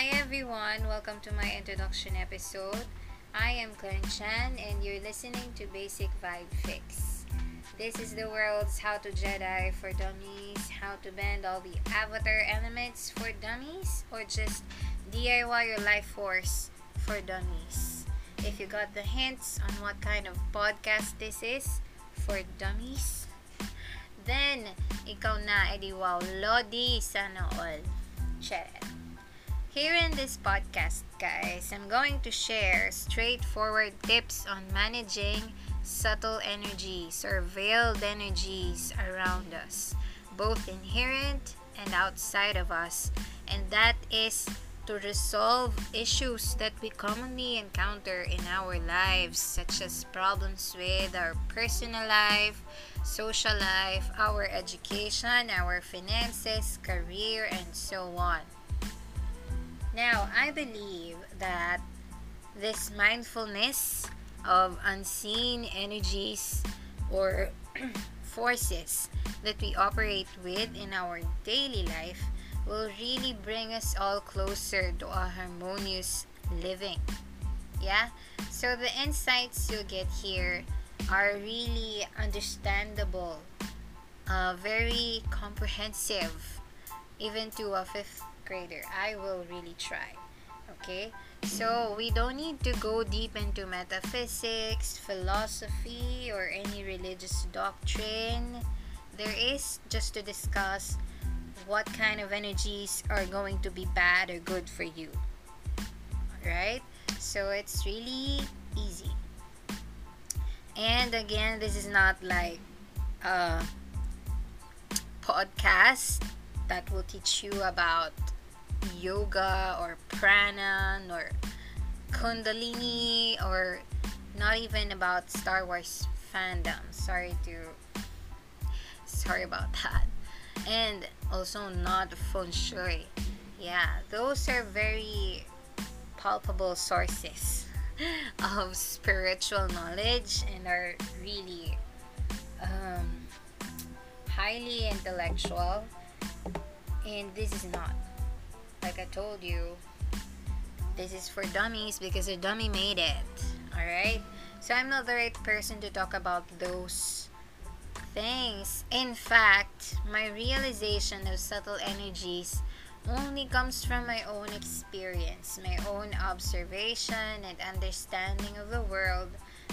Hi everyone, welcome to my introduction episode. I am Glenn Chan and you're listening to Basic Vibe Fix. This is the world's how to Jedi for dummies, how to bend all the avatar elements for dummies, or just DIY your life force for dummies. If you got the hints on what kind of podcast this is for dummies, then ikaw na edi wow lodi sana all. Chat. Here in this podcast, guys, I'm going to share straightforward tips on managing subtle energies or veiled energies around us, both inherent and outside of us, and that is to resolve issues that we commonly encounter in our lives, such as problems with our personal life, social life, our education, our finances, career, and so on. Now, I believe that this mindfulness of unseen energies or forces that we operate with in our daily life will really bring us all closer to a harmonious living. Yeah? So, the insights you get here are really understandable, uh, very comprehensive, even to a fifth grader. I will really try. Okay? So, we don't need to go deep into metaphysics, philosophy, or any religious doctrine. There is just to discuss what kind of energies are going to be bad or good for you. Alright? So, it's really easy. And again, this is not like a podcast that will teach you about yoga or prana or kundalini or not even about Star Wars fandom. Sorry to sorry about that. And also not feng shui. Yeah, those are very palpable sources of spiritual knowledge and are really um, highly intellectual. And this is not like I told you, this is for dummies because a dummy made it. Alright? So I'm not the right person to talk about those things. In fact, my realization of subtle energies only comes from my own experience, my own observation and understanding of the world,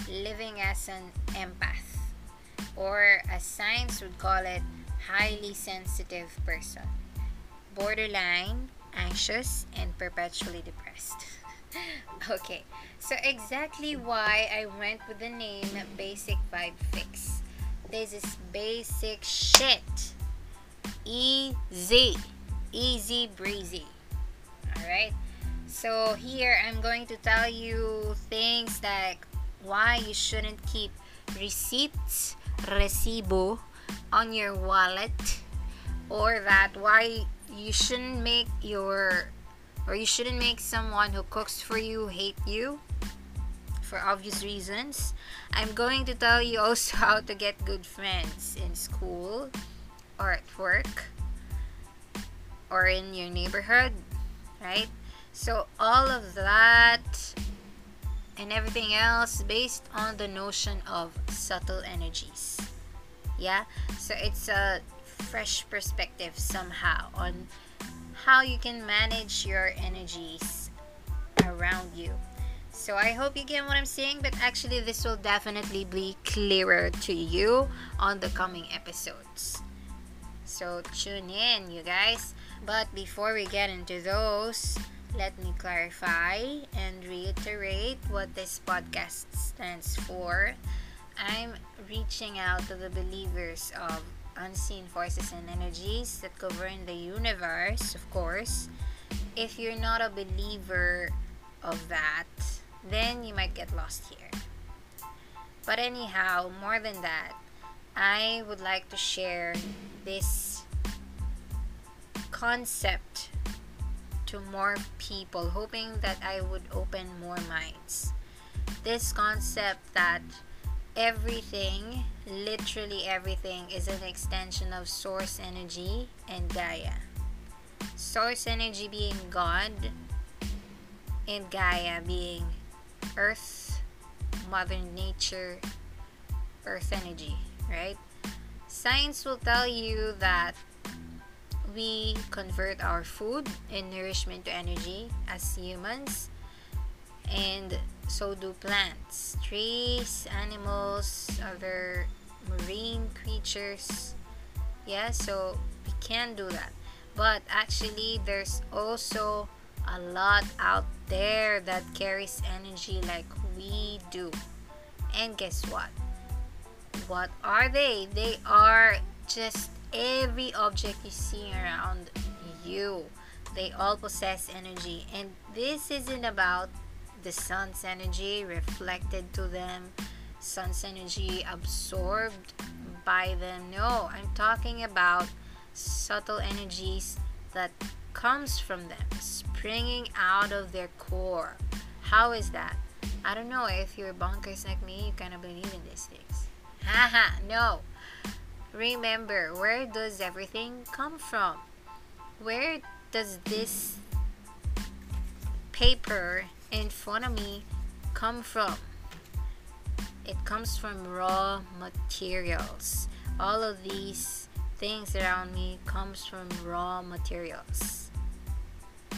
living as an empath, or as science would call it, highly sensitive person. Borderline, anxious, and perpetually depressed. okay, so exactly why I went with the name Basic Vibe Fix. This is basic shit. Easy. Easy breezy. Alright? So here I'm going to tell you things like why you shouldn't keep receipts, recibo, on your wallet or that why you shouldn't make your or you shouldn't make someone who cooks for you hate you for obvious reasons. I'm going to tell you also how to get good friends in school or at work or in your neighborhood, right? So, all of that and everything else based on the notion of subtle energies. Yeah? So, it's a fresh perspective somehow on how you can manage your energies around you. So I hope you get what I'm saying, but actually, this will definitely be clearer to you on the coming episodes. So tune in, you guys. But before we get into those, let me clarify and reiterate what this podcast stands for. I'm reaching out to the believers of unseen forces and energies that govern the universe, of course. If you're not a believer of that, then you might get lost here. But anyhow, more than that, I would like to share this concept to more people, hoping that I would open more minds. This concept that everything, literally everything, is an extension of source energy and Gaia. Source energy being God, and Gaia being Earth, Mother Nature, Earth energy, right? Science will tell you that we convert our food and nourishment to energy as humans, and so do plants, trees, animals, other marine creatures. Yeah, so we can do that. But actually, there's also a lot out there that carries energy like we do. And guess what? What are they? They are just every object you see around you. They all possess energy. And this isn't about the sun's energy reflected to them, sun's energy absorbed by them. No, I'm talking about subtle energies that comes from them, springing out of their core. How is that? I don't know if you're bonkers like me, you kind of believe in these things. Haha, no. Remember, where does everything come from? Where does this paper in front of me come from? It comes from raw materials. All of these things around me comes from raw materials.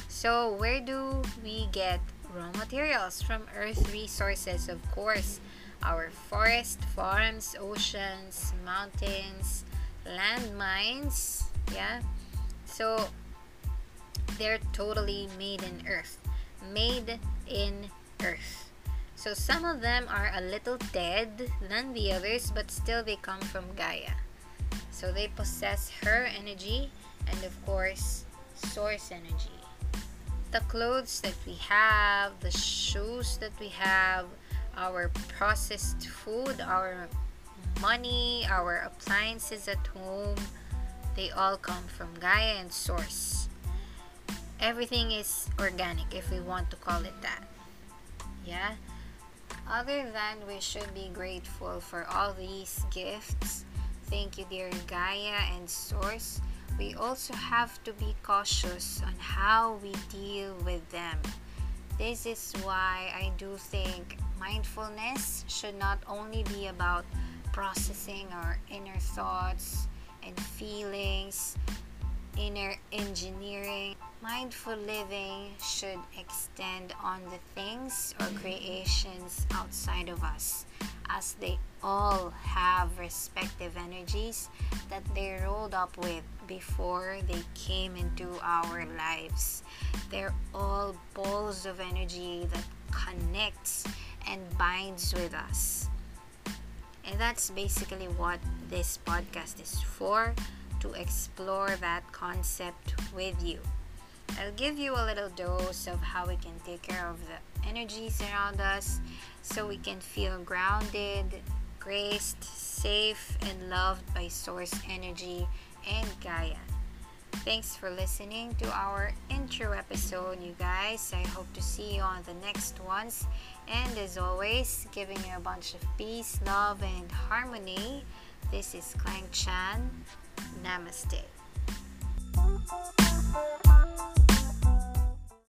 So, where do we get raw materials? From earth resources, of course. Our forest, farms, oceans, mountains, land mines. Yeah. So, they're totally made in earth. Made in earth. So, some of them are a little dead than the others, but still they come from Gaia. So, they possess her energy and, of course, source energy the clothes that we have, the shoes that we have, our processed food, our money, our appliances at home, they all come from Gaia and Source. Everything is organic if we want to call it that. Yeah? Other than we should be grateful for all these gifts, thank you, dear Gaia and Source we also have to be cautious on how we deal with them. This is why I do think mindfulness should not only be about processing our inner thoughts and feelings, inner engineering. Mindful living should extend on the things or creations outside of us as they all have respective energies that they rolled up with before they came into our lives. They're all balls of energy that connects and binds with us. And that's basically what this podcast is for to explore that concept with you. I'll give you a little dose of how we can take care of the energies around us so we can feel grounded, graced, safe, and loved by Source Energy and Gaia. Thanks for listening to our intro episode, you guys. I hope to see you on the next ones. And as always, giving you a bunch of peace, love, and harmony. This is Glenn Chan. Namaste.